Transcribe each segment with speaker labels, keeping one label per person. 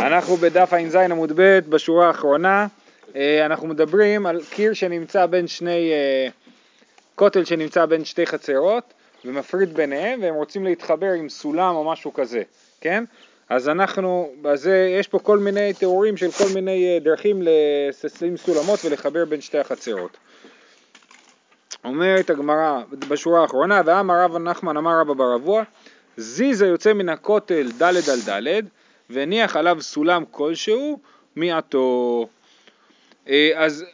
Speaker 1: אנחנו בדף ע"ז עמוד ב' בשורה האחרונה, אה, אנחנו מדברים על קיר שנמצא בין שני, אה, כותל שנמצא בין שתי חצרות ומפריד ביניהם והם רוצים להתחבר עם סולם או משהו כזה, כן? אז אנחנו, בזה, יש פה כל מיני תיאורים של כל מיני אה, דרכים לשים סולמות ולחבר בין שתי החצרות. אומרת הגמרא בשורה האחרונה, ואמר רב נחמן אמר רבא בר אבוה, זיז היוצא מן הכותל ד' על ד' והניח עליו סולם כלשהו מעטו. אה, אז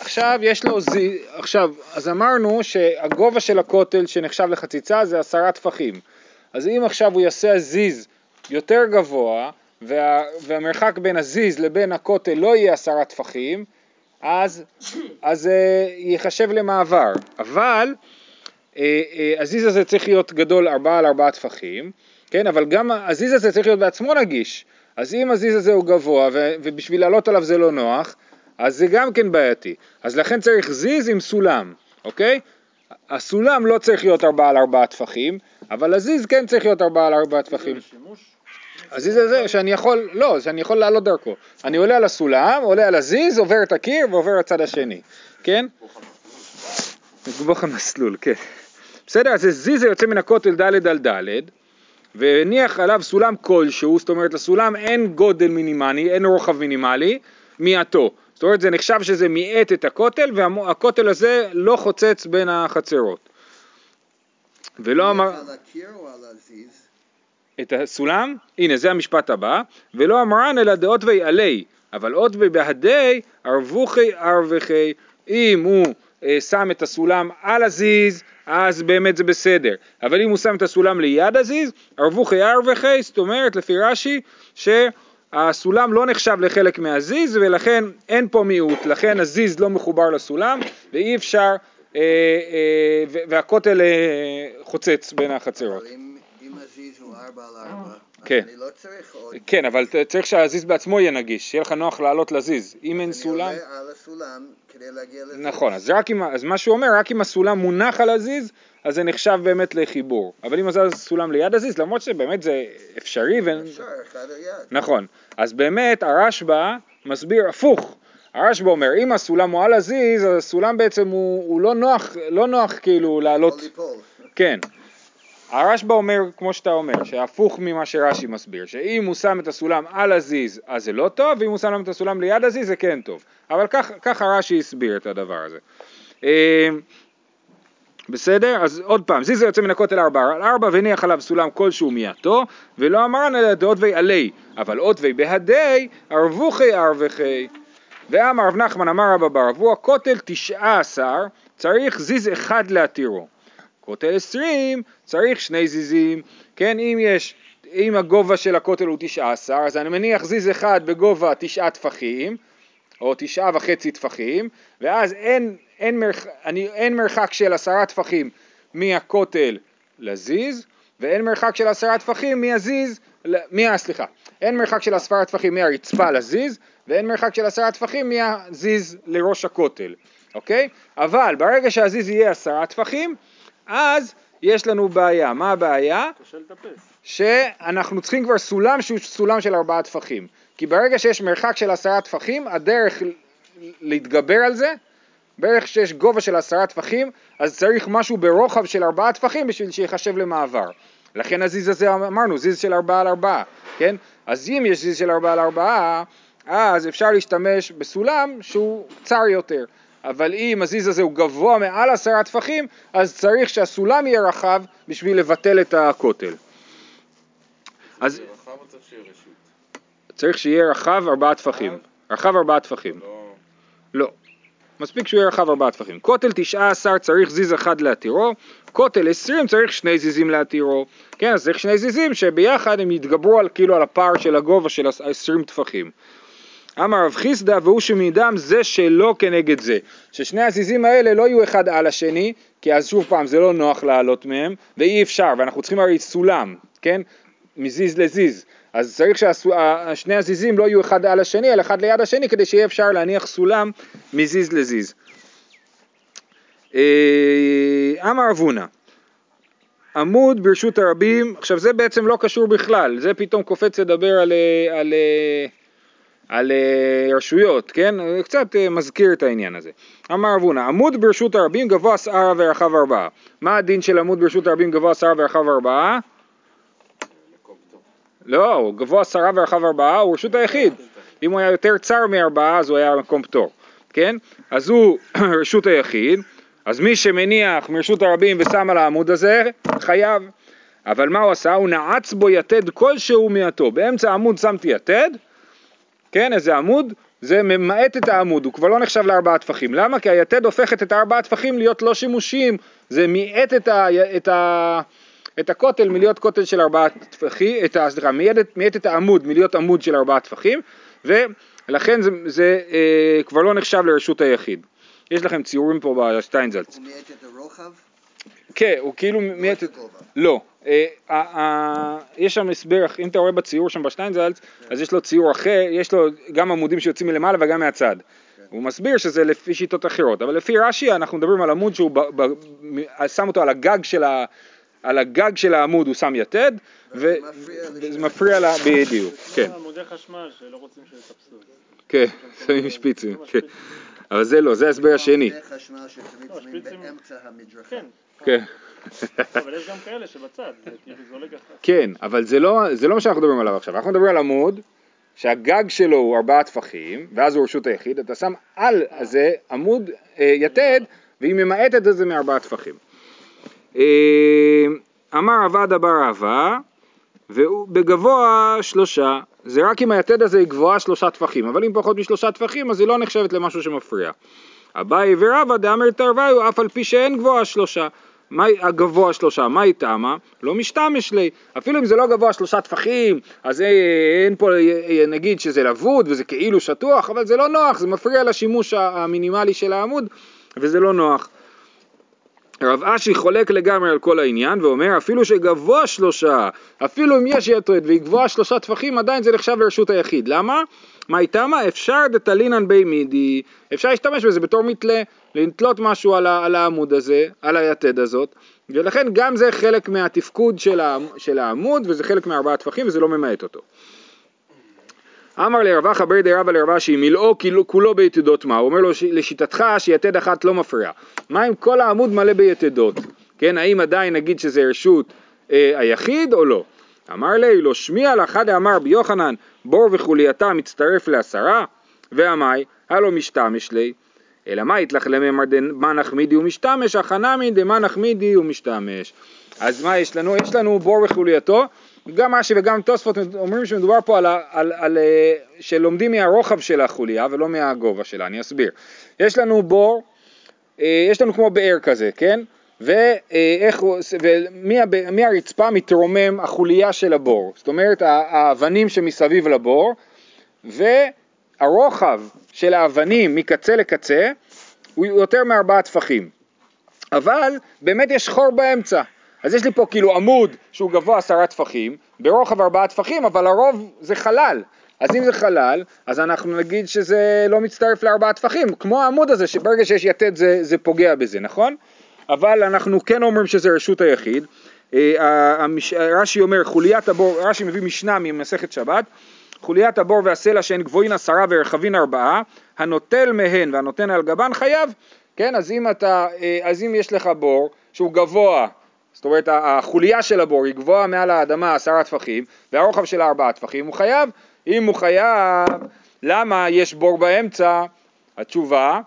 Speaker 1: עכשיו יש לו, זי, עכשיו, אז אמרנו שהגובה של הכותל שנחשב לחציצה זה עשרה טפחים. אז אם עכשיו הוא יעשה הזיז יותר גבוה וה, והמרחק בין הזיז לבין הכותל לא יהיה עשרה טפחים, אז, אז uh, ייחשב למעבר. אבל uh, uh, הזיז הזה צריך להיות גדול ארבעה על ארבעה טפחים, כן, אבל גם הזיז הזה צריך להיות בעצמו נגיש. אז אם הזיז הזה הוא גבוה ובשביל לעלות עליו זה לא נוח, אז זה גם כן בעייתי. אז לכן צריך זיז עם סולם, אוקיי? הסולם לא צריך להיות ארבעה על ארבעה טפחים, אבל הזיז כן צריך להיות ארבעה על ארבעה טפחים. הזיז הזה שאני יכול, לא, שאני יכול לעלות דרכו. אני עולה על הסולם, עולה על הזיז, עובר את הקיר ועובר לצד השני, כן? בוחן מסלול, כן. בסדר, אז זיז זה יוצא מן הכותל ד' על ד', והניח עליו סולם כלשהו, זאת אומרת לסולם אין גודל מינימלי, אין רוחב מינימלי, מיעטו. זאת אומרת זה נחשב שזה מיעט את הכותל והכותל הזה לא חוצץ בין החצרות. ולא אמר... את הסולם, הנה זה המשפט הבא, ולא אמרן אלא דעות ויעלי, אבל עוד ובהדי ערבוכי ערבכי, אם הוא אה, שם את הסולם על הזיז, אז באמת זה בסדר, אבל אם הוא שם את הסולם ליד הזיז, ערבוכי ערבכי, זאת אומרת לפי רש"י, שהסולם לא נחשב לחלק מהזיז ולכן אין פה מיעוט, לכן הזיז לא מחובר לסולם ואי אפשר, אה, אה, והכותל אה, חוצץ בין החצרות.
Speaker 2: אבל אם אם הזיז הוא ארבע על ארבע, אז
Speaker 1: כן.
Speaker 2: אני לא צריך עוד.
Speaker 1: כן, אבל צריך שהזיז בעצמו יהיה נגיש, שיהיה לך נוח לעלות לזיז. אם אין
Speaker 2: אני
Speaker 1: סולם...
Speaker 2: עולה על הסולם כדי להגיע לזיז.
Speaker 1: נכון, אז, רק אם, אז מה שהוא אומר, רק אם הסולם מונח על הזיז, אז זה נחשב באמת לחיבור. אבל אם הסולם ליד הזיז, למרות שבאמת זה אפשרי, ו...
Speaker 2: אפשר, אחד על יד.
Speaker 1: נכון. אז באמת הרשב"א מסביר הפוך. הרשב"א אומר, אם הסולם הוא על הזיז, אז הסולם בעצם הוא, הוא לא נוח, לא נוח כאילו לעלות...
Speaker 2: יכול ליפול.
Speaker 1: כן. הרשב"א אומר, כמו שאתה אומר, שהפוך ממה שרש"י מסביר, שאם הוא שם את הסולם על הזיז אז זה לא טוב, ואם הוא שם את הסולם ליד הזיז זה כן טוב. אבל ככה רש"י הסביר את הדבר הזה. אה, בסדר? אז עוד פעם, זיז יוצא מן הכותל ארבע על ארבע והניח עליו סולם כלשהו מיעטו, ולא אמרן אלא דעות ויעלי, אבל עוד ובהדי ערבוכי ערבכי. ואמר רב נחמן אמר רבא בר אבוה, כותל תשעה עשר צריך זיז אחד להתירו. כותל עשרים צריך שני זיזים, כן, אם יש, אם הגובה של הכותל הוא תשעה עשר, אז אני מניח זיז אחד בגובה תשעה טפחים, או תשעה וחצי טפחים, ואז אין, אין, מרח, אני, אין מרחק של עשרה טפחים מהכותל לזיז, ואין מרחק של עשרה טפחים מהזיז, מה, סליחה, אין מרחק של עשרה טפחים מהרצפה לזיז, ואין מרחק של עשרה טפחים מהזיז לראש הכותל, אוקיי? אבל ברגע שהזיז יהיה עשרה טפחים, אז יש לנו בעיה. מה הבעיה? שאנחנו צריכים כבר סולם שהוא סולם של ארבעה טפחים. כי ברגע שיש מרחק של עשרה טפחים, הדרך להתגבר על זה, בערך שיש גובה של עשרה טפחים, אז צריך משהו ברוחב של ארבעה טפחים בשביל שיחשב למעבר. לכן הזיז הזה אמרנו, זיז של ארבעה על ארבעה, כן? אז אם יש זיז של ארבעה על ארבעה, אז אפשר להשתמש בסולם שהוא קצר יותר. אבל אם הזיז הזה הוא גבוה מעל עשרה טפחים, אז צריך שהסולם יהיה רחב בשביל לבטל את הכותל. אז
Speaker 3: רחב או צריך שיהיה רשות?
Speaker 1: צריך שיהיה רחב ארבעה טפחים. רחב ארבעה טפחים.
Speaker 3: לא...
Speaker 1: לא. מספיק שהוא יהיה רחב ארבעה טפחים. כותל תשעה עשר צריך זיז אחד להתירו, כותל עשרים צריך שני זיזים להתירו. כן, אז צריך שני זיזים שביחד הם יתגברו על כאילו על הפער של הגובה של העשרים טפחים. אמר רב חיסדא והוא שמדם זה שלא כנגד זה. ששני הזיזים האלה לא יהיו אחד על השני, כי אז שוב פעם זה לא נוח לעלות מהם, ואי אפשר, ואנחנו צריכים הרי סולם, כן? מזיז לזיז. אז צריך ששני הזיזים לא יהיו אחד על השני, אלא אחד ליד השני, כדי שיהיה אפשר להניח סולם מזיז לזיז. אה, אמר רב עמוד ברשות הרבים, עכשיו זה בעצם לא קשור בכלל, זה פתאום קופץ לדבר על, אה, על, אה, על, על רשויות, כן? קצת מזכיר את העניין הזה. אמר אבונה, עמוד ברשות הרבים גבוה שערה ורחב ארבעה. מה הדין של עמוד ברשות הרבים גבוה שערה ורחב ארבעה? לא, גבוה עשרה ורחב ארבעה הוא רשות היחיד. אם הוא היה יותר צר מארבעה אז הוא היה מקום פטור, כן? אז הוא רשות היחיד, אז מי שמניח מרשות הרבים ושם על העמוד הזה, חייב. אבל מה הוא עשה? הוא נעץ בו יתד כלשהו מעטו. באמצע העמוד שמתי יתד, כן, איזה עמוד, זה ממעט את העמוד, הוא כבר לא נחשב לארבעה טפחים. למה? כי היתד הופכת את הארבעה טפחים להיות לא שימושיים, זה מיעט את, ה, את, ה, את הכותל מלהיות כותל של ארבעה טפחים, סליחה, מיעט את העמוד מלהיות עמוד של ארבעה טפחים, ולכן זה, זה אה, כבר לא נחשב לרשות היחיד. יש לכם ציורים פה בשטיינזלץ.
Speaker 2: הוא מייעט את הרוחב?
Speaker 1: כן, הוא כאילו מייעט את... לא. אה, יש שם הסבר, אם אתה רואה בציור שם בשטיינזלץ, אז יש לו ציור אחר, יש לו גם עמודים שיוצאים מלמעלה וגם מהצד. הוא מסביר שזה לפי שיטות אחרות, אבל לפי רש"י אנחנו מדברים על עמוד שהוא ב, ב, שם אותו על הגג של, ה, על הגג של העמוד, הוא שם יתד, וזה מפריע לה, בדיוק, כן.
Speaker 3: עמודי חשמל שלא רוצים שיתפסו.
Speaker 1: כן, שמים שפיצים, כן. אבל זה לא, זה ההסבר השני.
Speaker 3: כן.
Speaker 1: כן.
Speaker 3: אבל יש גם כאלה שבצד, כאילו זולג אחת.
Speaker 1: כן, אבל זה לא, זה לא מה שאנחנו מדברים עליו עכשיו, אנחנו מדברים על עמוד שהגג שלו הוא ארבעה טפחים, ואז הוא רשות היחיד, אתה שם על זה עמוד אה, יתד, והיא ממעטת את זה מארבעה טפחים. אה, אמר עבד אבר אהבה, ובגבוה שלושה, זה רק אם היתד הזה היא גבוהה שלושה טפחים, אבל אם פחות משלושה טפחים אז היא לא נחשבת למשהו שמפריע. אביי ורבא דאמר תרוויו אף על פי שאין גבוהה שלושה. מה הגבוה שלושה? מה איתמה? לא משתמש לי. אפילו אם זה לא גבוה שלושה טפחים, אז אין פה נגיד שזה לבוד וזה כאילו שטוח, אבל זה לא נוח, זה מפריע לשימוש המינימלי של העמוד וזה לא נוח. רב אשי חולק לגמרי על כל העניין ואומר אפילו שגבוה שלושה, אפילו אם יש יתד והיא גבוהה שלושה טפחים עדיין זה נחשב לרשות היחיד. למה? מה איתמה? אפשר דתלינן בי מידי, אפשר להשתמש בזה בתור מתלה, לתלות משהו על, על העמוד הזה, על היתד הזאת, ולכן גם זה חלק מהתפקוד של, של העמוד וזה חלק מארבעה טפחים וזה לא ממעט אותו. אמר לרבה חבר די רבא לרבה שהיא מילאו כולו ביתדות מה? הוא אומר לו לשיטתך שיתד אחת לא מפריע. מה אם כל העמוד מלא ביתדות? כן, האם עדיין נגיד שזה רשות אה, היחיד או לא? אמר לי לא שמיע לך דאמר ביוחנן בור וחולייתה מצטרף לעשרה ועמי הלא משתמש לי אלא מה יתלך לממר דמה נחמידי ומשתמש הכנמי דמה נחמידי ומשתמש אז מה יש לנו? יש לנו בור וחולייתו גם רש"י וגם תוספות אומרים שמדובר פה על, על, על, על אה, שלומדים מהרוחב של החוליה ולא מהגובה שלה, אני אסביר. יש לנו בור, אה, יש לנו כמו באר כזה, כן? ואיך, ומהרצפה מתרומם החוליה של הבור, זאת אומרת האבנים שמסביב לבור, והרוחב של האבנים מקצה לקצה הוא יותר מארבעה טפחים, אבל באמת יש חור באמצע, אז יש לי פה כאילו עמוד שהוא גבוה עשרה טפחים, ברוחב ארבעה טפחים, אבל הרוב זה חלל. אז אם זה חלל, אז אנחנו נגיד שזה לא מצטרף לארבעה טפחים, כמו העמוד הזה, שברגע שיש יתד זה, זה פוגע בזה, נכון? אבל אנחנו כן אומרים שזה רשות היחיד. אה, רש"י אומר, חוליית הבור, רש"י מביא משנה ממסכת שבת, חוליית הבור והסלע שהן גבוהין עשרה ורחבין ארבעה, הנוטל מהן והנותן על גבן חייב, כן, אז אם, אתה, אה, אז אם יש לך בור שהוא גבוה זאת אומרת החוליה של הבור היא גבוהה מעל האדמה עשרה טפחים והרוחב שלה ארבעה טפחים, הוא חייב. אם הוא חייב, למה יש בור באמצע? התשובה,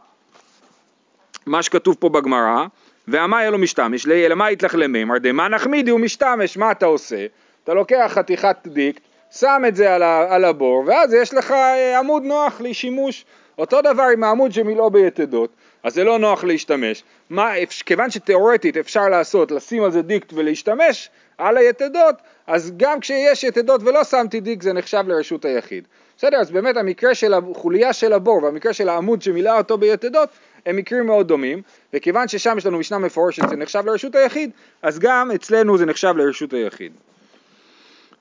Speaker 1: מה שכתוב פה בגמרא, והמה היה לו משתמש לי, אלא מה יתלך למימר דמה נחמידי הוא משתמש, מה אתה עושה? אתה לוקח חתיכת דיקט, שם את זה על, על הבור, ואז יש לך אה, עמוד נוח לשימוש. אותו דבר עם העמוד שמילאו ביתדות. אז זה לא נוח להשתמש. מה, כיוון שתאורטית אפשר לעשות, לשים על זה דיקט ולהשתמש על היתדות, אז גם כשיש יתדות ולא שמתי דיקט זה נחשב לרשות היחיד. בסדר, אז באמת המקרה של החוליה של הבור והמקרה של העמוד שמילא אותו ביתדות הם מקרים מאוד דומים, וכיוון ששם יש לנו משנה מפורשת זה נחשב לרשות היחיד, אז גם אצלנו זה נחשב לרשות היחיד.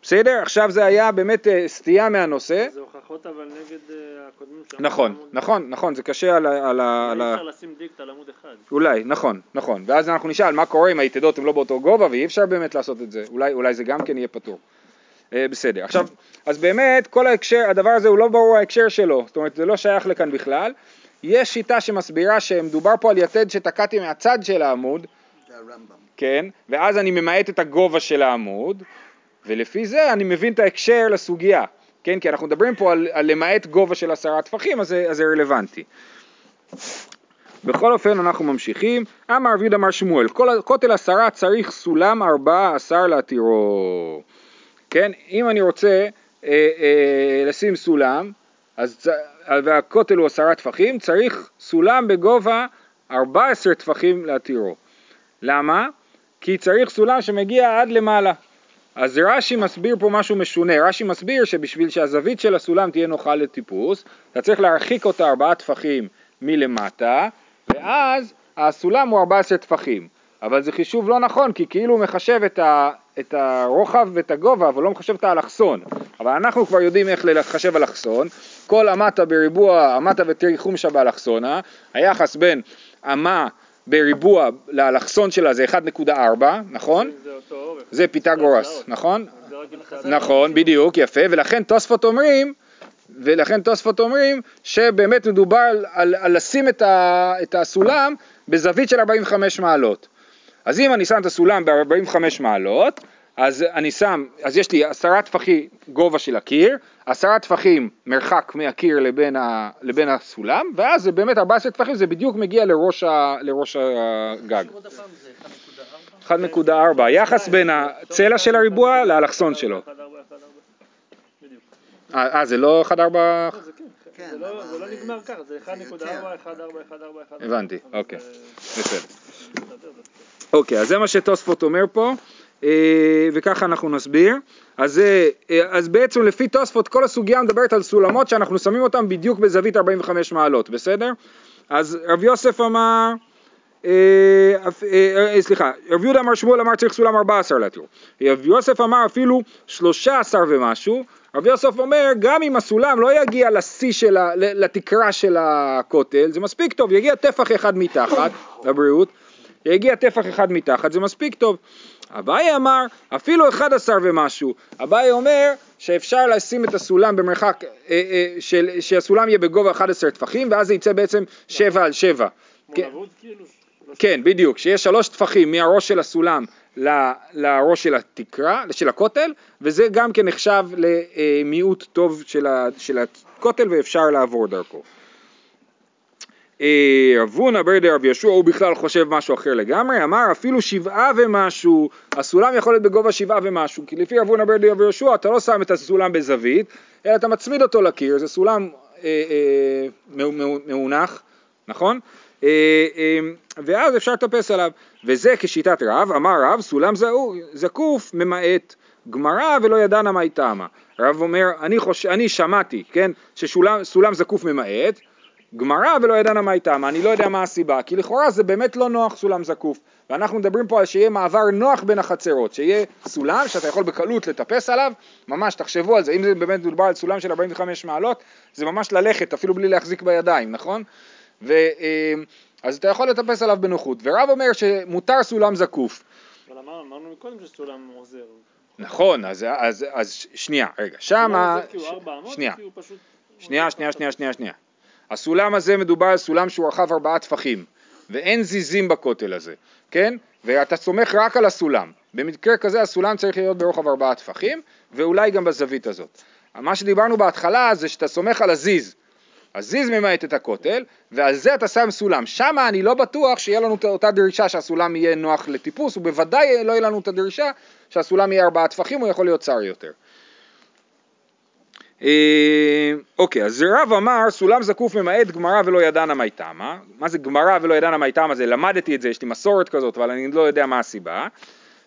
Speaker 1: בסדר? עכשיו זה היה באמת אה, סטייה מהנושא.
Speaker 3: זה הוכחה פחות אבל נגד אה, הקודמים שם.
Speaker 1: נכון, נכון, נכון, זה קשה על ה... על ה- על
Speaker 3: אי אפשר לשים דיקט על עמוד אחד.
Speaker 1: אולי, נכון, נכון. ואז אנחנו נשאל מה קורה אם היתדות הן לא באותו גובה ואי אפשר באמת לעשות את זה. אולי, אולי זה גם כן יהיה פתור. אה, בסדר. עכשיו, אז באמת כל ההקשר, הדבר הזה הוא לא ברור ההקשר שלו. זאת אומרת, זה לא שייך לכאן בכלל. יש שיטה שמסבירה שמדובר פה על יתד שתקעתי מהצד של העמוד,
Speaker 2: זה הרמב"ם.
Speaker 1: כן? ואז אני ממעט את הגובה של העמוד, ולפי זה אני מבין את ההקשר לסוגיה. כן? כי אנחנו מדברים פה על, על למעט גובה של עשרה טפחים, אז אז זה רלוונטי. בכל אופן אנחנו ממשיכים, אמר רבי אמר שמואל, כל הכותל עשרה צריך סולם ארבע עשר להתירו. כן, אם אני רוצה אה, אה, לשים סולם, אז, והכותל הוא עשרה טפחים, צריך סולם בגובה 14 טפחים להתירו. למה? כי צריך סולם שמגיע עד למעלה. אז רש"י מסביר פה משהו משונה, רש"י מסביר שבשביל שהזווית של הסולם תהיה נוחה לטיפוס, אתה צריך להרחיק אותה ארבעה טפחים מלמטה, ואז הסולם הוא 14 טפחים. אבל זה חישוב לא נכון, כי כאילו הוא מחשב את, ה, את הרוחב ואת הגובה, אבל לא מחשב את האלכסון. אבל אנחנו כבר יודעים איך לחשב אלכסון. כל אמתה בריבוע, אמתה ותריחום שבאלכסונה, היחס בין אמה בריבוע לאלכסון שלה זה 1.4, נכון?
Speaker 3: זה אותו אורך.
Speaker 1: זה פיתגורס. נכון? נכון, בדיוק, יפה, ולכן תוספות אומרים, ולכן תוספות אומרים שבאמת מדובר על, על, על לשים את, ה, את הסולם בזווית של 45 מעלות. אז אם אני שם את הסולם ב-45 מעלות, אז אני שם, אז יש לי עשרה טפחים גובה של הקיר, עשרה טפחים מרחק מהקיר לבין, ה, לבין הסולם, ואז זה באמת 14 טפחים, זה בדיוק מגיע לראש, ה, לראש הגג.
Speaker 4: עוד הפעם זה 1.4.
Speaker 1: 1.4, היחס בין הצלע של הריבוע לאלכסון שלו.
Speaker 3: 1, 4, 1, 4. בדיוק.
Speaker 1: אה, אה, זה לא 1.4?
Speaker 3: לא, זה כן.
Speaker 2: כן,
Speaker 3: זה לא- זה לא נגמר ככה, זה
Speaker 2: זה
Speaker 3: 1.4,
Speaker 2: יותר.
Speaker 3: 1, 4, 1, 4, 1.
Speaker 1: הבנתי, אוקיי.
Speaker 3: זה-
Speaker 1: בסדר. אוקיי, אז זה מה שתוספות אומר פה, אה, וככה אנחנו נסביר. אז, אה, אז בעצם לפי תוספות כל הסוגיה מדברת על סולמות שאנחנו שמים אותם בדיוק בזווית 45 מעלות, בסדר? אז רב יוסף אמר, אה, אה, אה, סליחה, רב יהודה אמר שמואל אמר צריך סולם 14 להתירו. רב יוסף אמר אפילו 13 ומשהו, רב יוסף אומר גם אם הסולם לא יגיע לשיא של ה... לתקרה של הכותל, זה מספיק טוב, יגיע טפח אחד מתחת, לבריאות, יגיע טפח אחד מתחת, זה מספיק טוב. אביי אמר אפילו 11 ומשהו, אביי אומר שאפשר לשים את הסולם במרחק, אה, אה, של, שהסולם יהיה בגובה 11 טפחים ואז זה יצא בעצם 7 על 7.
Speaker 3: כמו
Speaker 1: כן.
Speaker 3: כאילו.
Speaker 1: כן, בדיוק, שיש שלוש טפחים מהראש של הסולם ל- לראש של התקרה, של הכותל, וזה גם כן נחשב למיעוט טוב של, ה, של הכותל ואפשר לעבור דרכו. רב הונא בר דרב יהושע הוא בכלל חושב משהו אחר לגמרי, אמר אפילו שבעה ומשהו, הסולם יכול להיות בגובה שבעה ומשהו, כי לפי רב הונא בר דרב יהושע אתה לא שם את הסולם בזווית, אלא אתה מצמיד אותו לקיר, זה סולם אה, אה, מאו- מאונח, נכון? אה, אה, ואז אפשר לטפס עליו, וזה כשיטת רב, אמר רב סולם זקוף ממעט גמרא ולא ידענה מה היא טעמה. רב אומר, אני, חוש... אני שמעתי, כן, שסולם זקוף ממעט, גמרא ולא ידענה מה טעמה, אני לא יודע מה הסיבה, כי לכאורה זה באמת לא נוח סולם זקוף, ואנחנו מדברים פה על שיהיה מעבר נוח בין החצרות, שיהיה סולם שאתה יכול בקלות לטפס עליו, ממש תחשבו על זה, אם זה באמת מדובר על סולם של 45 מעלות, זה ממש ללכת אפילו בלי להחזיק בידיים, נכון? ו, אה, אז אתה יכול לטפס עליו בנוחות, ורב אומר שמותר סולם זקוף,
Speaker 3: אבל אמרנו מקודם שסולם עוזר.
Speaker 1: נכון, אז, אז, אז שנייה, רגע, שמה,
Speaker 3: זה ארבע אמות,
Speaker 1: שנייה,
Speaker 3: כי הוא פשוט...
Speaker 1: שנייה, שנייה, שנייה, שנייה, שנייה. הסולם הזה מדובר על סולם שהוא רחב ארבעה טפחים, ואין זיזים בכותל הזה, כן? ואתה סומך רק על הסולם. במקרה כזה הסולם צריך להיות ברוחב ארבעה טפחים, ואולי גם בזווית הזאת. מה שדיברנו בהתחלה זה שאתה סומך על הזיז. הזיז ממעט את הכותל, ועל זה אתה שם סולם. שמה אני לא בטוח שיהיה לנו אותה דרישה שהסולם יהיה נוח לטיפוס, ובוודאי לא יהיה לנו את הדרישה שהסולם יהיה ארבעה טפחים, הוא יכול להיות צר יותר. אה, אוקיי, אז רב אמר סולם זקוף ממעט גמרא ולא ידענה מה איתמה. מה זה גמרא ולא ידענה מה איתמה? זה למדתי את זה, יש לי מסורת כזאת, אבל אני לא יודע מה הסיבה.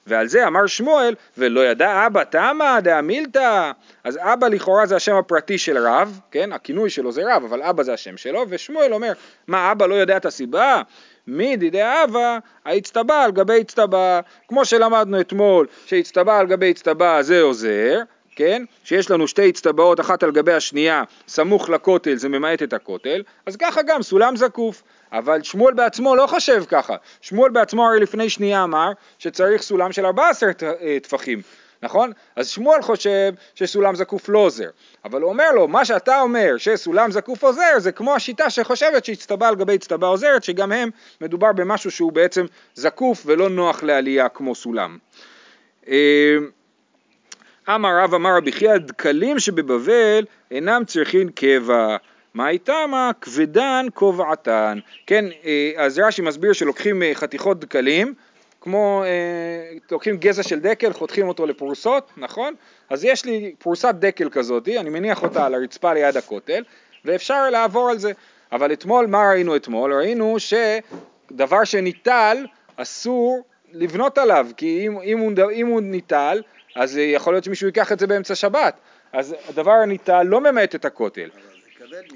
Speaker 1: ועל זה אמר שמואל, ולא ידע אבא תמה דאמילתא. אז אבא לכאורה זה השם הפרטי של רב, כן? הכינוי שלו זה רב, אבל אבא זה השם שלו, ושמואל אומר, מה אבא לא יודע את הסיבה? מידי דאבא, האצטבע על גבי אצטבע, כמו שלמדנו אתמול, שהצטבע על גבי אצטבע זה עוזר, כן, שיש לנו שתי אצטבעות אחת על גבי השנייה סמוך לכותל זה ממעט את הכותל, אז ככה גם סולם זקוף. אבל שמואל בעצמו לא חושב ככה, שמואל בעצמו הרי לפני שנייה אמר שצריך סולם של 14 טפחים, נכון? אז שמואל חושב שסולם זקוף לא עוזר, אבל הוא אומר לו, מה שאתה אומר שסולם זקוף עוזר זה כמו השיטה שחושבת שהצטבה על גבי הצטבה עוזרת, שגם הם מדובר במשהו שהוא בעצם זקוף ולא נוח לעלייה כמו סולם. אמר רב אמר רבי חייא דקלים שבבבל אינם צריכים קבע מה איתמה כבדן כובעתן, כן, אה, אז רש"י מסביר שלוקחים אה, חתיכות דקלים, כמו, אה, לוקחים גזע של דקל, חותכים אותו לפרוסות, נכון? אז יש לי פרוסת דקל כזאת, אני מניח אותה על הרצפה ליד הכותל, ואפשר לעבור על זה. אבל אתמול, מה ראינו אתמול? ראינו שדבר שניטל, אסור לבנות עליו, כי אם, אם, הוא, אם הוא ניטל, אז יכול להיות שמישהו ייקח את זה באמצע שבת. אז הדבר הניטל לא ממעט את הכותל.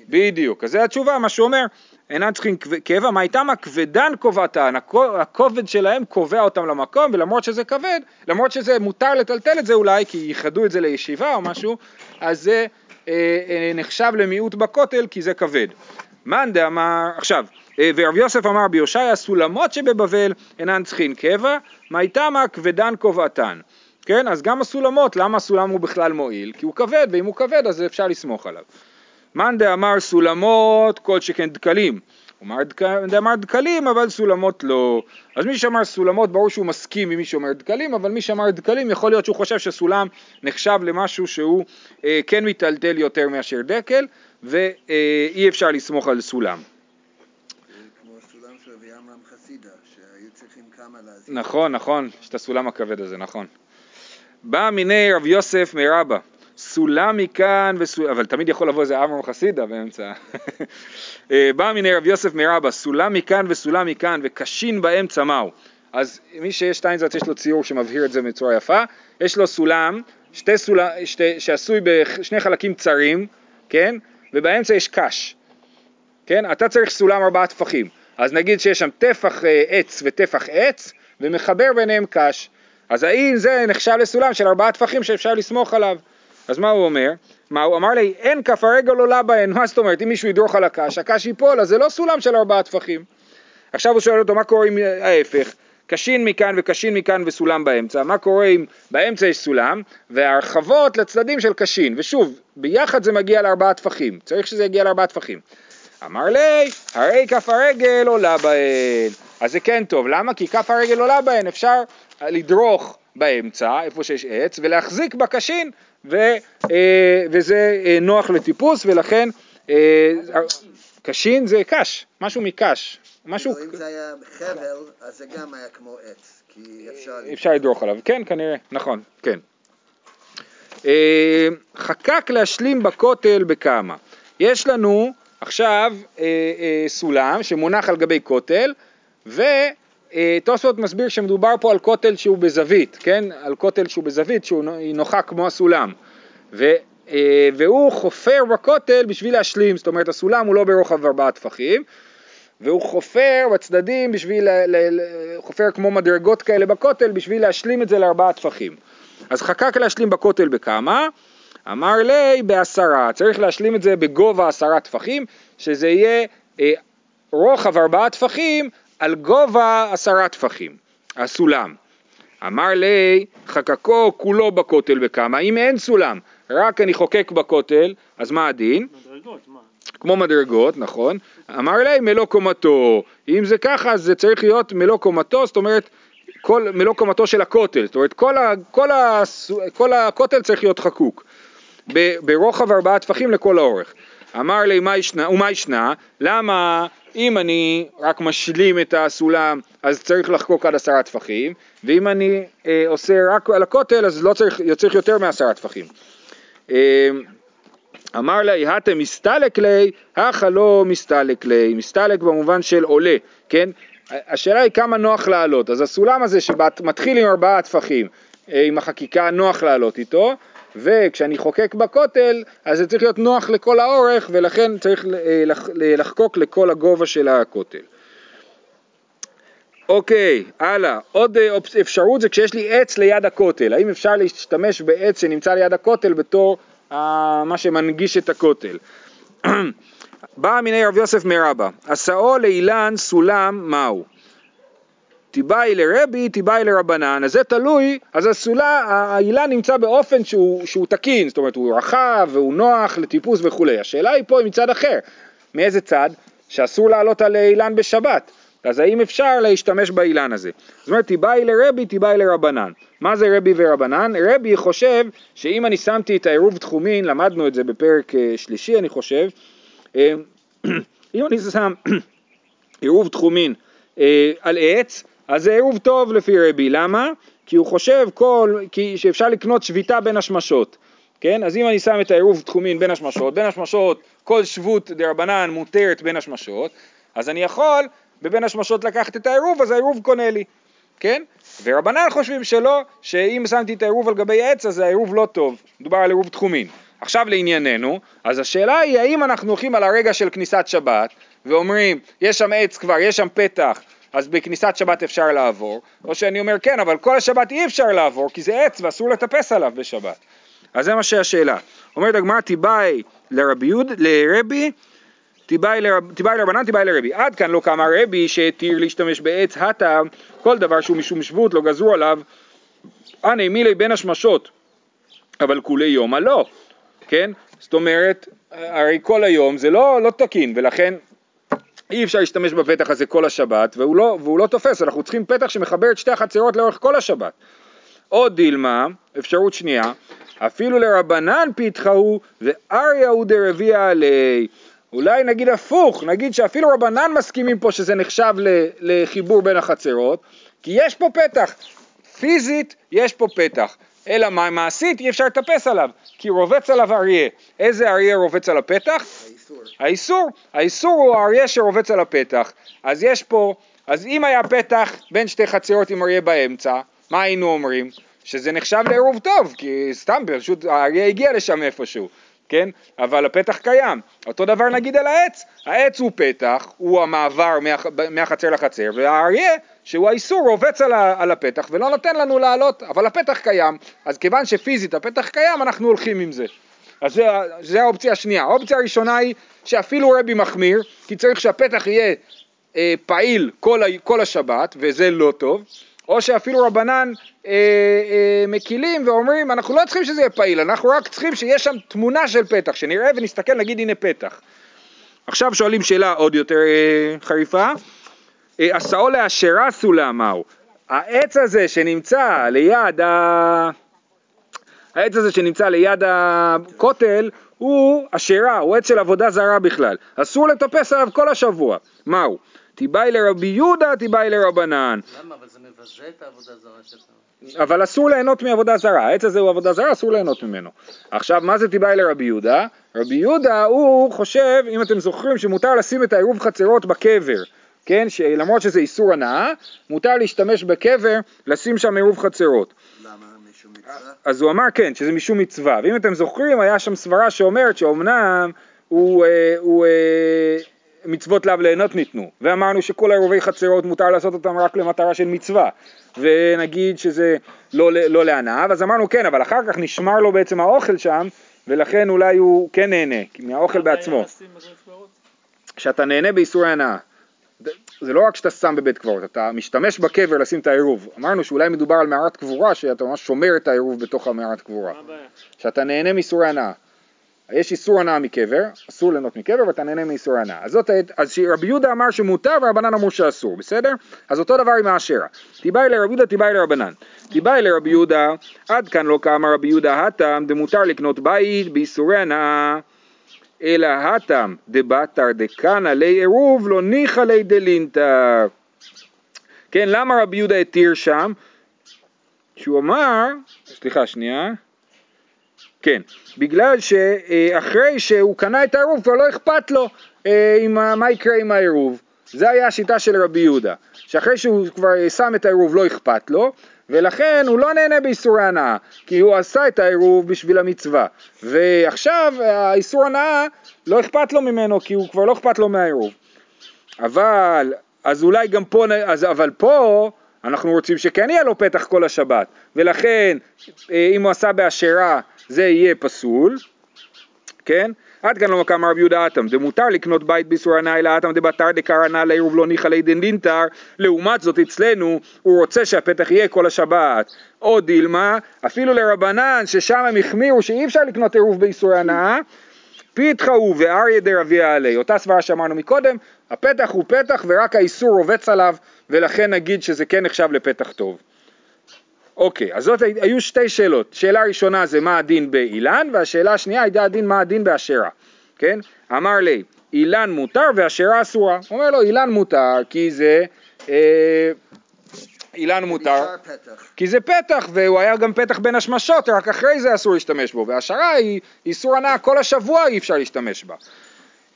Speaker 1: בדיוק, אז זו התשובה, מה שהוא אומר, אינם צריכים קבע, מה איתם הכבדן קובעתן, הכובד שלהם קובע אותם למקום, ולמרות שזה כבד, למרות שזה מותר לטלטל את זה אולי, כי ייחדו את זה לישיבה או משהו, אז זה אה, אה, נחשב למיעוט בכותל, כי זה כבד. מאן דאמר, עכשיו, אה, ורב יוסף אמר ביושעיה, הסולמות שבבבל אינן צריכים קבע, מה איתם הכבדן קובעתן. כן, אז גם הסולמות, למה הסולם הוא בכלל מועיל? כי הוא כבד, ואם הוא כבד אז אפשר לסמוך עליו. מאן דאמר סולמות כל שכן דקלים. מאן דאמר דקלים אבל סולמות לא. אז מי שאמר סולמות ברור שהוא מסכים עם מי שאומר דקלים, אבל מי שאמר דקלים יכול להיות שהוא חושב שסולם נחשב למשהו שהוא אה, כן מיטלטל יותר מאשר דקל, ואי אפשר לסמוך על סולם. נכון, נכון, יש את הסולם הכבד הזה, נכון. בא מיני רב יוסף מרבה סולם מכאן וסולם, אבל תמיד יכול לבוא איזה אברהם חסידה באמצע. אה, בא מיני רב יוסף מרבה, סולם מכאן וסולם מכאן וקשין באמצע מהו. אז מי שיש שטיינזרץ יש לו ציור שמבהיר את זה בצורה יפה, יש לו סולם, שתי סולם, שתי, שעשוי בשני חלקים צרים, כן? ובאמצע יש קש, כן? אתה צריך סולם ארבעה טפחים, אז נגיד שיש שם טפח אה, עץ וטפח עץ, ומחבר ביניהם קש, אז האם זה נחשב לסולם של ארבעה טפחים שאפשר לסמוך עליו? אז מה הוא אומר? מה הוא אמר לי, אין כף הרגל עולה בהן, מה זאת אומרת, אם מישהו ידרוך על הקש, הקש ייפול, אז זה לא סולם של ארבעה טפחים. עכשיו הוא שואל אותו, מה קורה עם ההפך? קשין מכאן וקשין מכאן וסולם באמצע, מה קורה אם באמצע יש סולם והרחבות לצדדים של קשין, ושוב, ביחד זה מגיע לארבעה טפחים, צריך שזה יגיע לארבעה טפחים. אמר לי, הרי כף הרגל עולה בהן, אז זה כן טוב, למה? כי כף הרגל עולה בהן, אפשר לדרוך באמצע, איפה שיש עץ, ולהחזיק בקשין, ו, אה, וזה אה, נוח לטיפוס ולכן אה, קשין זה קש, משהו מקש. משהו...
Speaker 2: אם זה היה חבל, אז זה גם היה כמו עץ, כי אפשר...
Speaker 1: אפשר לדרוך עליו, כן, כנראה, נכון, כן. חקק להשלים בכותל בכמה. יש לנו עכשיו סולם שמונח על גבי כותל, ותוספות מסביר שמדובר פה על כותל שהוא בזווית, כן? על כותל שהוא בזווית, שהיא נוחה כמו הסולם. ו, אה, והוא חופר בכותל בשביל להשלים, זאת אומרת הסולם הוא לא ברוחב ארבעה טפחים, והוא חופר בצדדים בשביל, ל, ל, חופר כמו מדרגות כאלה בכותל בשביל להשלים את זה לארבעה טפחים. אז חקק להשלים בכותל בכמה? אמר לי בעשרה, צריך להשלים את זה בגובה עשרה טפחים, שזה יהיה אה, רוחב ארבעה טפחים על גובה עשרה טפחים, הסולם. אמר לי, חקקו כולו בכותל בכמה, אם אין סולם, רק אני חוקק בכותל, אז מה הדין?
Speaker 3: מדרגות, מה?
Speaker 1: כמו מדרגות, נכון. אמר לי מלוא קומתו, אם זה ככה אז זה צריך להיות מלוא קומתו, זאת אומרת כל, מלוא קומתו של הכותל, זאת אומרת כל, ה, כל, ה, כל הכותל צריך להיות חקוק, ברוחב ארבעה טפחים לכל האורך. אמר לי ומה ישנה, למה אם אני רק משלים את הסולם אז צריך לחקוק עד עשרה טפחים, ואם אני אה, עושה רק על הכותל אז לא צריך, צריך יותר מעשרה טפחים. אה, אמר לה, התם מסתלק לי, הכה לא מסתלק לי, מסתלק במובן של עולה, כן? השאלה היא כמה נוח לעלות, אז הסולם הזה שמתחיל עם ארבעה טפחים, אה, עם החקיקה נוח לעלות איתו, וכשאני חוקק בכותל, אז זה צריך להיות נוח לכל האורך, ולכן צריך אה, לחקוק לכל הגובה של הכותל. אוקיי, הלאה. עוד אה, אפשרות זה כשיש לי עץ ליד הכותל. האם אפשר להשתמש בעץ שנמצא ליד הכותל בתור אה, מה שמנגיש את הכותל? בא מיני רב יוסף מרבה, הסאו לאילן סולם מהו? תיבאי לרבי, תיבאי לרבנן, אז זה תלוי, אז הסולה, האילן נמצא באופן שהוא, שהוא תקין, זאת אומרת הוא רחב והוא נוח לטיפוס וכולי. השאלה היא פה היא מצד אחר. מאיזה צד? שאסור לעלות על אילן בשבת. אז האם אפשר להשתמש באילן הזה? זאת אומרת, תיבאי לרבי, תיבאי לרבנן. מה זה רבי ורבנן? רבי חושב שאם אני שמתי את העירוב תחומין, למדנו את זה בפרק אה, שלישי אני חושב, אה, אם אני שם עירוב תחומין אה, על עץ, אז זה עירוב טוב לפי רבי, למה? כי הוא חושב כל, כי שאפשר לקנות שביתה בין השמשות, כן? אז אם אני שם את העירוב תחומין בין השמשות, בין השמשות כל שבות דרבנן מותרת בין השמשות, אז אני יכול בבין השמשות לקחת את העירוב, אז העירוב קונה לי, כן? ורבנן חושבים שלא, שאם שמתי את העירוב על גבי עץ, אז העירוב לא טוב, מדובר על עירוב תחומין. עכשיו לענייננו, אז השאלה היא האם אנחנו הולכים על הרגע של כניסת שבת ואומרים יש שם עץ כבר, יש שם פתח, אז בכניסת שבת אפשר לעבור, או שאני אומר כן, אבל כל השבת אי אפשר לעבור כי זה עץ ואסור לטפס עליו בשבת. אז זה מה שהשאלה. אומרת הגמרא תיבאי לרבי יוד, לרבי, תיבאי לרב- תיבאי לרבנן, תיבאי לרבי. עד כאן לא קמה רבי שהתיר להשתמש בעץ הטעם, כל דבר שהוא משום שבות לא גזרו עליו, אנא מילי בין השמשות, אבל כולי יומא לא, כן? זאת אומרת, הרי כל היום זה לא, לא תקין, ולכן אי אפשר להשתמש בפתח הזה כל השבת, והוא לא, והוא לא תופס, אנחנו צריכים פתח שמחבר את שתי החצרות לאורך כל השבת. עוד דילמה, אפשרות שנייה, אפילו לרבנן פיתחה הוא ואריה הוא דרביע עלי. אולי נגיד הפוך, נגיד שאפילו רבנן מסכימים פה שזה נחשב לחיבור בין החצרות, כי יש פה פתח, פיזית יש פה פתח, אלא מה מעשית אי אפשר לטפס עליו, כי רובץ עליו אריה. איזה אריה רובץ על הפתח?
Speaker 2: האיסור.
Speaker 1: האיסור, האיסור הוא האריה שרובץ על הפתח, אז יש פה, אז אם היה פתח בין שתי חצרות עם אריה באמצע, מה היינו אומרים? שזה נחשב לעירוב טוב, כי סתם פשוט האריה הגיע לשם איפשהו, כן? אבל הפתח קיים. אותו דבר נגיד על העץ, העץ הוא פתח, הוא המעבר מהח, מהחצר לחצר, והאריה, שהוא האיסור, רובץ על, על הפתח ולא נותן לנו לעלות, אבל הפתח קיים, אז כיוון שפיזית הפתח קיים, אנחנו הולכים עם זה. אז זה, זה האופציה השנייה. האופציה הראשונה היא שאפילו רבי מחמיר, כי צריך שהפתח יהיה אה, פעיל כל, כל השבת, וזה לא טוב, או שאפילו רבנן אה, אה, מקילים ואומרים, אנחנו לא צריכים שזה יהיה פעיל, אנחנו רק צריכים שיש שם תמונה של פתח, שנראה ונסתכל, נגיד הנה פתח. עכשיו שואלים שאלה עוד יותר אה, חריפה, אה, הסאו לאשרה סולם מהו? העץ הזה שנמצא ליד ה... העץ הזה שנמצא ליד הכותל הוא אשרה, הוא עץ של עבודה זרה בכלל. אסור לטפס עליו כל השבוע. מהו? תיבאי לרבי יהודה, תיבאי לרבנן.
Speaker 4: למה? אבל מבזה את העבודה הזרה שלך.
Speaker 1: אבל אסור ליהנות מעבודה זרה, העץ הזה הוא עבודה זרה, אסור ליהנות ממנו. עכשיו, מה זה תיבאי לרבי יהודה? רבי יהודה הוא חושב, אם אתם זוכרים, שמותר לשים את העירוב חצרות בקבר, כן? שלמרות שזה איסור הנאה, מותר להשתמש בקבר, לשים שם עירוב חצרות.
Speaker 2: למה?
Speaker 1: אז הוא אמר כן, שזה משום מצווה, ואם אתם זוכרים, היה שם סברה שאומרת שאומנם הוא, אה, הוא אה, מצוות לאו ליהנות ניתנו, ואמרנו שכל עירובי חצרות מותר לעשות אותם רק למטרה של מצווה, ונגיד שזה לא, לא להנאה, אז אמרנו כן, אבל אחר כך נשמר לו בעצם האוכל שם, ולכן אולי הוא כן נהנה, מהאוכל בעצמו, שאתה נהנה באיסורי הנאה. זה לא רק שאתה שם בבית קברות, אתה משתמש בקבר לשים את העירוב. אמרנו שאולי מדובר על מערת קבורה, שאתה ממש שומר את העירוב בתוך המערת קבורה.
Speaker 3: מה הבעיה?
Speaker 1: שאתה נהנה מאיסורי הנאה. יש איסור הנאה מקבר, אסור ליהנות מקבר ואתה נהנה מאיסורי הנאה. אז, אז רבי יהודה אמר שמותר ורבנן אמרו שאסור, בסדר? אז אותו דבר עם האשרה. תיבאי לרבי יהודה, תיבאי לרבנן. תיבאי לרבי יהודה, עד כאן לא קמה רבי יהודה הטם, דמותר לקנות בית באיסורי הנאה. אלא הטם דבתר דקנא לי עירוב לא ניחא לי דלינתא. כן, למה רבי יהודה התיר שם? שהוא אמר, סליחה שנייה, כן, בגלל שאחרי שהוא קנה את העירוב כבר לא אכפת לו אה, עם מה יקרה עם העירוב. זה היה השיטה של רבי יהודה, שאחרי שהוא כבר שם את העירוב לא אכפת לו, ולכן הוא לא נהנה באיסורי הנאה, כי הוא עשה את העירוב בשביל המצווה. ועכשיו האיסור הנאה לא אכפת לו ממנו, כי הוא כבר לא אכפת לו מהעירוב. אבל אז אולי גם פה, אז, אבל פה אנחנו רוצים שכן יהיה לו פתח כל השבת, ולכן אה, אם הוא עשה באשרה זה יהיה פסול, כן? עד כאן לא מקם רבי יהודה אטם, דמותר לקנות בית באיסור הנאה אלא אטם דבתר דקרנה לעירוב לא ניחא לידין דינתר, לעומת זאת אצלנו הוא רוצה שהפתח יהיה כל השבת, או דילמה, אפילו לרבנן ששם הם החמירו שאי אפשר לקנות עירוב באיסור הנאה, פיתחא הוא ואריה דרביה עלי, אותה סברה שאמרנו מקודם, הפתח הוא פתח ורק האיסור רובץ עליו ולכן נגיד שזה כן נחשב לפתח טוב. אוקיי, אז זאת היו שתי שאלות, שאלה ראשונה זה מה הדין באילן והשאלה השנייה הייתה הדין מה הדין באשרה, כן? אמר לי, אילן מותר ואשרה אסורה, אומר לו אילן מותר כי זה, אה, אילן מותר. כי זה פתח, והוא היה גם פתח בין השמשות, רק אחרי זה אסור להשתמש בו, והשערה היא איסור הנאה, כל השבוע אי אפשר להשתמש בה.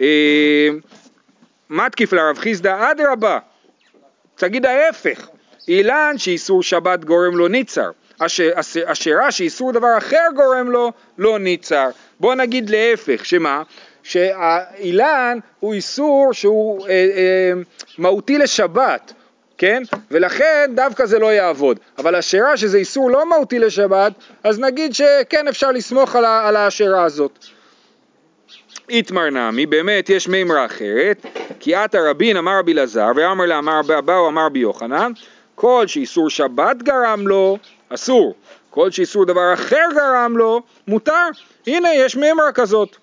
Speaker 1: אה, מתקיף לרב חיסדא אדרבה, תגיד ההפך, אילן שאיסור שבת גורם לו ניצר, אש- אש- אשרה שאיסור דבר אחר גורם לו לא ניצר. בוא נגיד להפך, שמה? שהאילן הוא איסור שהוא אה, אה, מהותי לשבת, כן? ולכן דווקא זה לא יעבוד. אבל אשרה שזה איסור לא מהותי לשבת, אז נגיד שכן אפשר לסמוך על, על האשרה הזאת. איתמר נמי, באמת יש מימרה אחרת, כי עתה רבין אמר רבי אלעזר, ואמר לה אמר אבאו אמר רבי יוחנן, כל שאיסור שבת גרם לו, אסור, כל שאיסור דבר אחר גרם לו, מותר. הנה יש מימרה כזאת,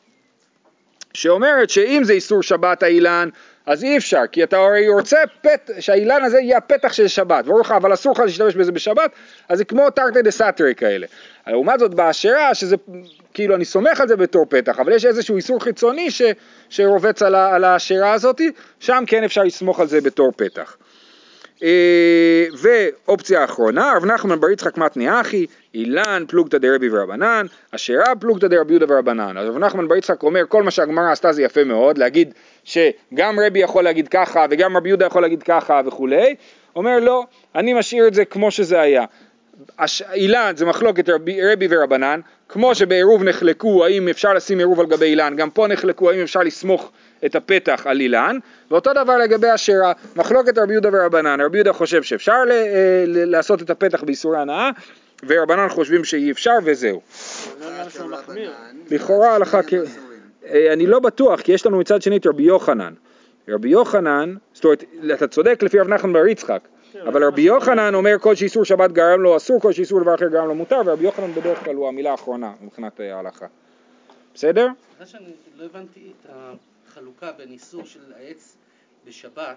Speaker 1: שאומרת שאם זה איסור שבת האילן, אז אי אפשר, כי אתה הרי רוצה פת, שהאילן הזה יהיה הפתח של שבת, ברור לך, אבל אסור לך להשתמש בזה בשבת, אז זה כמו תרתי דה סתרי כאלה. לעומת זאת באשרה, שזה כאילו אני סומך על זה בתור פתח, אבל יש איזשהו איסור חיצוני ש, שרובץ על, ה- על האשרה הזאת, שם כן אפשר לסמוך על זה בתור פתח. אה, ואופציה אחרונה, רב נחמן בר יצחק מתני אחי, אילן פלוגתא דרבי ורבנן, אשרה פלוגתא דרבי יהודה ורבנן. אז רב נחמן בר יצחק אומר, כל מה שהגמרא עשתה זה יפה מאוד, להגיד שגם רבי יכול להגיד ככה וגם רבי יהודה יכול להגיד ככה וכולי, אומר לא, אני משאיר את זה כמו שזה היה. הש... אילן זה מחלוקת רבי, רבי ורבנן, כמו שבעירוב נחלקו האם אפשר לשים עירוב על גבי אילן, גם פה נחלקו האם אפשר לסמוך את הפתח על אילן, ואותו דבר לגבי אשרה, מחלוקת רבי יהודה ורבנן, רבי יהודה חושב שאפשר ל, אה, ל, לעשות את הפתח באיסורי הנאה, ורבנן חושבים שאי אפשר וזהו. לכאורה הלכה כ... אה, אני לא בטוח, כי יש לנו מצד שני את רבי יוחנן. רבי יוחנן, זאת אומרת, אתה צודק לפי רב נחמן בר יצחק, אבל רבי יוחנן אומר כל שאיסור שבת גרם לו אסור, כל שאיסור דבר אחר גרם לו מותר, ורבי יוחנן בדרך כלל הוא המילה האחרונה מבחינת אה, ההלכה. בסדר?
Speaker 4: שאני לא הבנתי את החלוקה בין איסור של העץ בשבת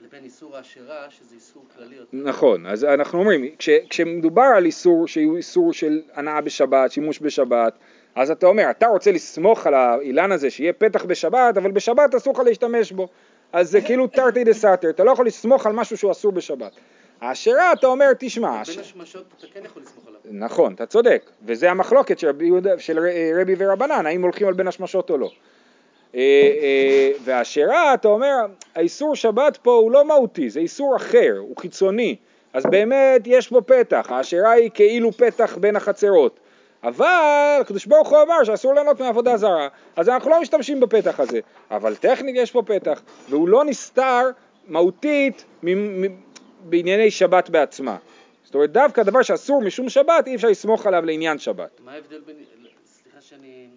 Speaker 4: לבין איסור האשרה, שזה איסור כללי יותר.
Speaker 1: נכון, אז אנחנו אומרים, כש, כשמדובר על איסור שהוא איסור של הנאה בשבת, שימוש בשבת, אז אתה אומר, אתה רוצה לסמוך על האילן הזה שיהיה פתח בשבת, אבל בשבת אסור לך להשתמש בו. אז זה כאילו תרתי דה סתר, אתה לא יכול לסמוך על משהו שהוא אסור בשבת. האשרה אתה אומר, תשמע,
Speaker 4: בין
Speaker 1: הש...
Speaker 4: השמשות אתה כן יכול לסמוך עליו.
Speaker 1: נכון, אתה צודק, וזה המחלוקת של רבי ורבנן, האם הולכים על בין השמשות או לא. אה, אה, והאשרה, אתה אומר, האיסור שבת פה הוא לא מהותי, זה איסור אחר, הוא חיצוני, אז באמת יש פה פתח, האשרה היא כאילו פתח בין החצרות. אבל הקדוש ברוך הוא אמר שאסור ליהנות מעבודה זרה, אז אנחנו לא משתמשים בפתח הזה. אבל טכנית יש פה פתח, והוא לא נסתר מהותית בענייני שבת בעצמה. זאת אומרת, דווקא דבר שאסור משום שבת, אי אפשר לסמוך עליו לעניין שבת.
Speaker 4: מה ההבדל בין... סליחה שאני...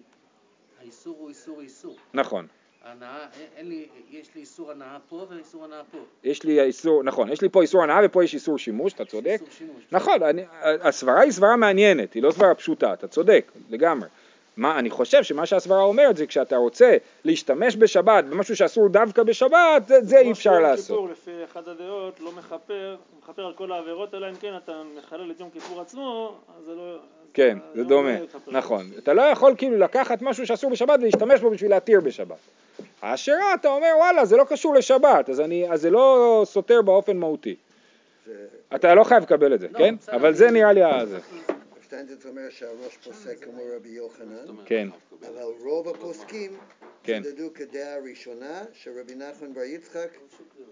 Speaker 4: האיסור הוא איסור איסור.
Speaker 1: נכון.
Speaker 4: הנאה, אין- לי... יש לי איסור הנאה פה ואיסור הנאה פה.
Speaker 1: יש לי איסור, נכון, יש לי פה איסור הנאה ופה יש איסור שימוש, אתה צודק.
Speaker 4: איסור שימוש.
Speaker 1: נכון, אני, הסברה היא סברה מעניינת, היא לא סברה פשוטה, אתה צודק, לגמרי. מה, אני חושב שמה שהסברה אומרת זה כשאתה רוצה להשתמש בשבת במשהו שאסור דווקא בשבת, זה, זה אי אפשר
Speaker 3: כמו שיום
Speaker 1: לעשות.
Speaker 3: כיפור, לפי אחת הדעות, לא מכפר, מכפר על כל העבירות, אלא אם כן אתה מחלל את יום כיפור עצמו, אז זה לא...
Speaker 1: כן, זה
Speaker 3: לא
Speaker 1: דומה. נכון. אתה לא יכול כאילו לקחת משהו שאסור בשבת ולהשתמש בו בשביל להתיר בשבת. האשרה אתה אומר וואלה זה לא קשור לשבת, אז, אני, אז זה לא סותר באופן מהותי. אתה לא חייב לקבל את זה,
Speaker 4: לא,
Speaker 1: כן? אבל זה נראה לי ה... זה.
Speaker 2: שטיינזרץ אומר שהראש פוסק כמו רבי יוחנן,
Speaker 1: כן,
Speaker 2: אבל רוב הפוסקים
Speaker 1: כן.
Speaker 2: צידדו כדעה ראשונה שרבי נחמן בר יצחק,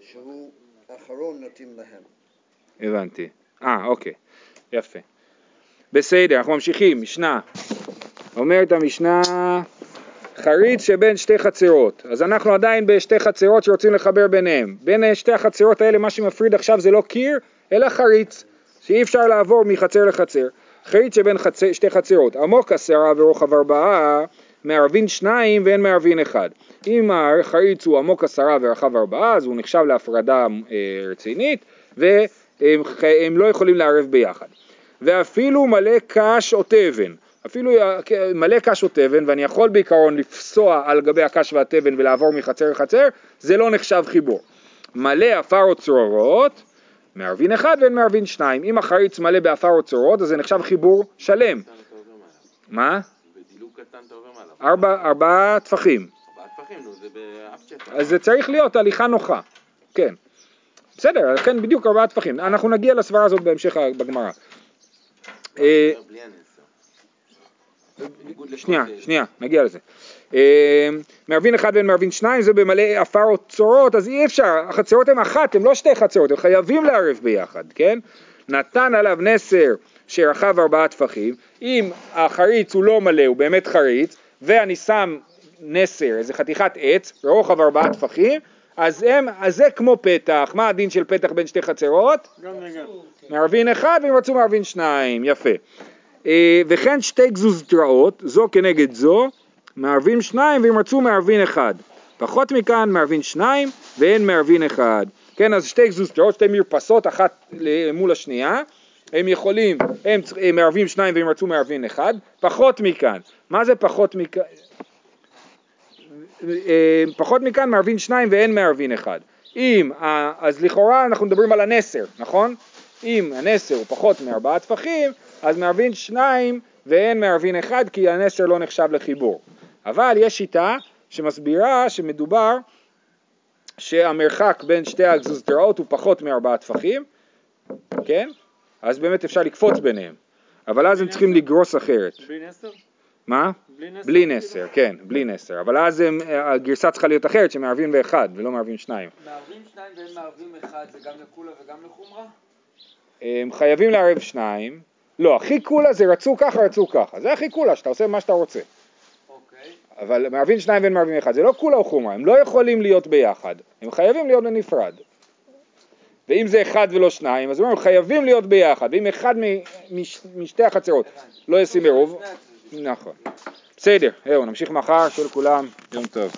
Speaker 2: שהוא האחרון נוטים להם.
Speaker 1: הבנתי. אה, אוקיי, יפה. בסדר, אנחנו ממשיכים, משנה. אומרת המשנה, חריץ שבין שתי חצרות, אז אנחנו עדיין בשתי חצרות שרוצים לחבר ביניהם. בין שתי החצרות האלה מה שמפריד עכשיו זה לא קיר, אלא חריץ, שאי אפשר לעבור מחצר לחצר. חריץ שבין חצר, שתי חצרות, עמוק עשרה ורוחב ארבעה, מערבין שניים ואין מערבין אחד. אם החריץ הוא עמוק עשרה ורחב ארבעה, אז הוא נחשב להפרדה אה, רצינית, והם לא יכולים לערב ביחד. ואפילו מלא קש או תבן, אפילו מלא קש או תבן, ואני יכול בעיקרון לפסוע על גבי הקש והתבן ולעבור מחצר לחצר, זה לא נחשב חיבור. מלא עפר או צרורות, מערבין אחד ואין מערבין שניים. אם החריץ מלא בעפר או צרורות, אז זה נחשב חיבור שלם. מה?
Speaker 5: בדילוג קטן אתה עובר מעליו.
Speaker 1: ארבע, ארבעה טפחים.
Speaker 5: ארבעה טפחים, נו, זה באף שטח.
Speaker 1: אז זה צריך להיות הליכה נוחה, כן. בסדר, לכן בדיוק ארבעה טפחים. אנחנו נגיע לסברה הזאת בהמשך בגמרא. אה,
Speaker 5: בלי הנסר. בניגוד
Speaker 1: שנייה,
Speaker 5: לקוטג'.
Speaker 1: שנייה, נגיע לזה. אה, מערבין אחד ואין מערבין שניים, זה במלא עפר או צורות, אז אי אפשר, החצרות הן אחת, הן לא שתי חצרות, הם חייבים לערב ביחד, כן? נתן עליו נסר שרחב ארבעה טפחים, אם החריץ הוא לא מלא, הוא באמת חריץ, ואני שם נסר, איזה חתיכת עץ, ברוחב ארבעה טפחים, אז, הם, אז זה כמו פתח, מה הדין של פתח בין שתי חצרות?
Speaker 3: גם וגם.
Speaker 1: מערבין אחד והם רצו מערבין שניים, יפה. אה, וכן שתי גזוזתראות, זו כנגד זו, מערבין שניים והם רצו מערבין אחד. פחות מכאן מערבין שניים ואין מערבין אחד. כן, אז שתי גזוזתראות, שתי מרפסות, אחת מול השנייה, הם יכולים, הם, הם מערבים שניים והם רצו מערבין אחד, פחות מכאן. מה זה פחות מכאן? אה, פחות מכאן מערבין שניים ואין מערבין אחד. אם, ה- אז לכאורה אנחנו מדברים על הנסר, נכון? אם הנסר הוא פחות מארבעה טפחים, אז מערבין שניים ואין מערבין אחד כי הנסר לא נחשב לחיבור. אבל יש שיטה שמסבירה שמדובר שהמרחק בין שתי הגזוזתראות הוא פחות מארבעה טפחים, כן? אז באמת אפשר לקפוץ ביניהם. אבל אז הם צריכים לגרוס אחרת.
Speaker 3: בלי נסר?
Speaker 1: מה?
Speaker 3: בלי נסר?
Speaker 1: בלי? נסר, כן, בלי נסר. אבל אז הם, הגרסה צריכה להיות אחרת, שמערבים באחד ולא מערבים שניים.
Speaker 6: מערבים שניים ואין מערבים אחד זה גם לקולה וגם לחומרה?
Speaker 1: הם חייבים לערב שניים. לא, הכי קולה זה רצו ככה, רצו ככה. זה הכי קולה, שאתה עושה מה שאתה רוצה.
Speaker 6: אוקיי.
Speaker 1: אבל מערבין שניים ואין מערבים אחד, זה לא כולה או חומרה, הם לא יכולים להיות ביחד, הם חייבים להיות בנפרד. ואם זה אחד ולא שניים, אז אומרים, הם חייבים להיות ביחד, ואם אחד משתי החצרות לא ישים עירוב. נכון. בסדר, זהו, נמשיך מחר, שיהיה לכולם יום טוב.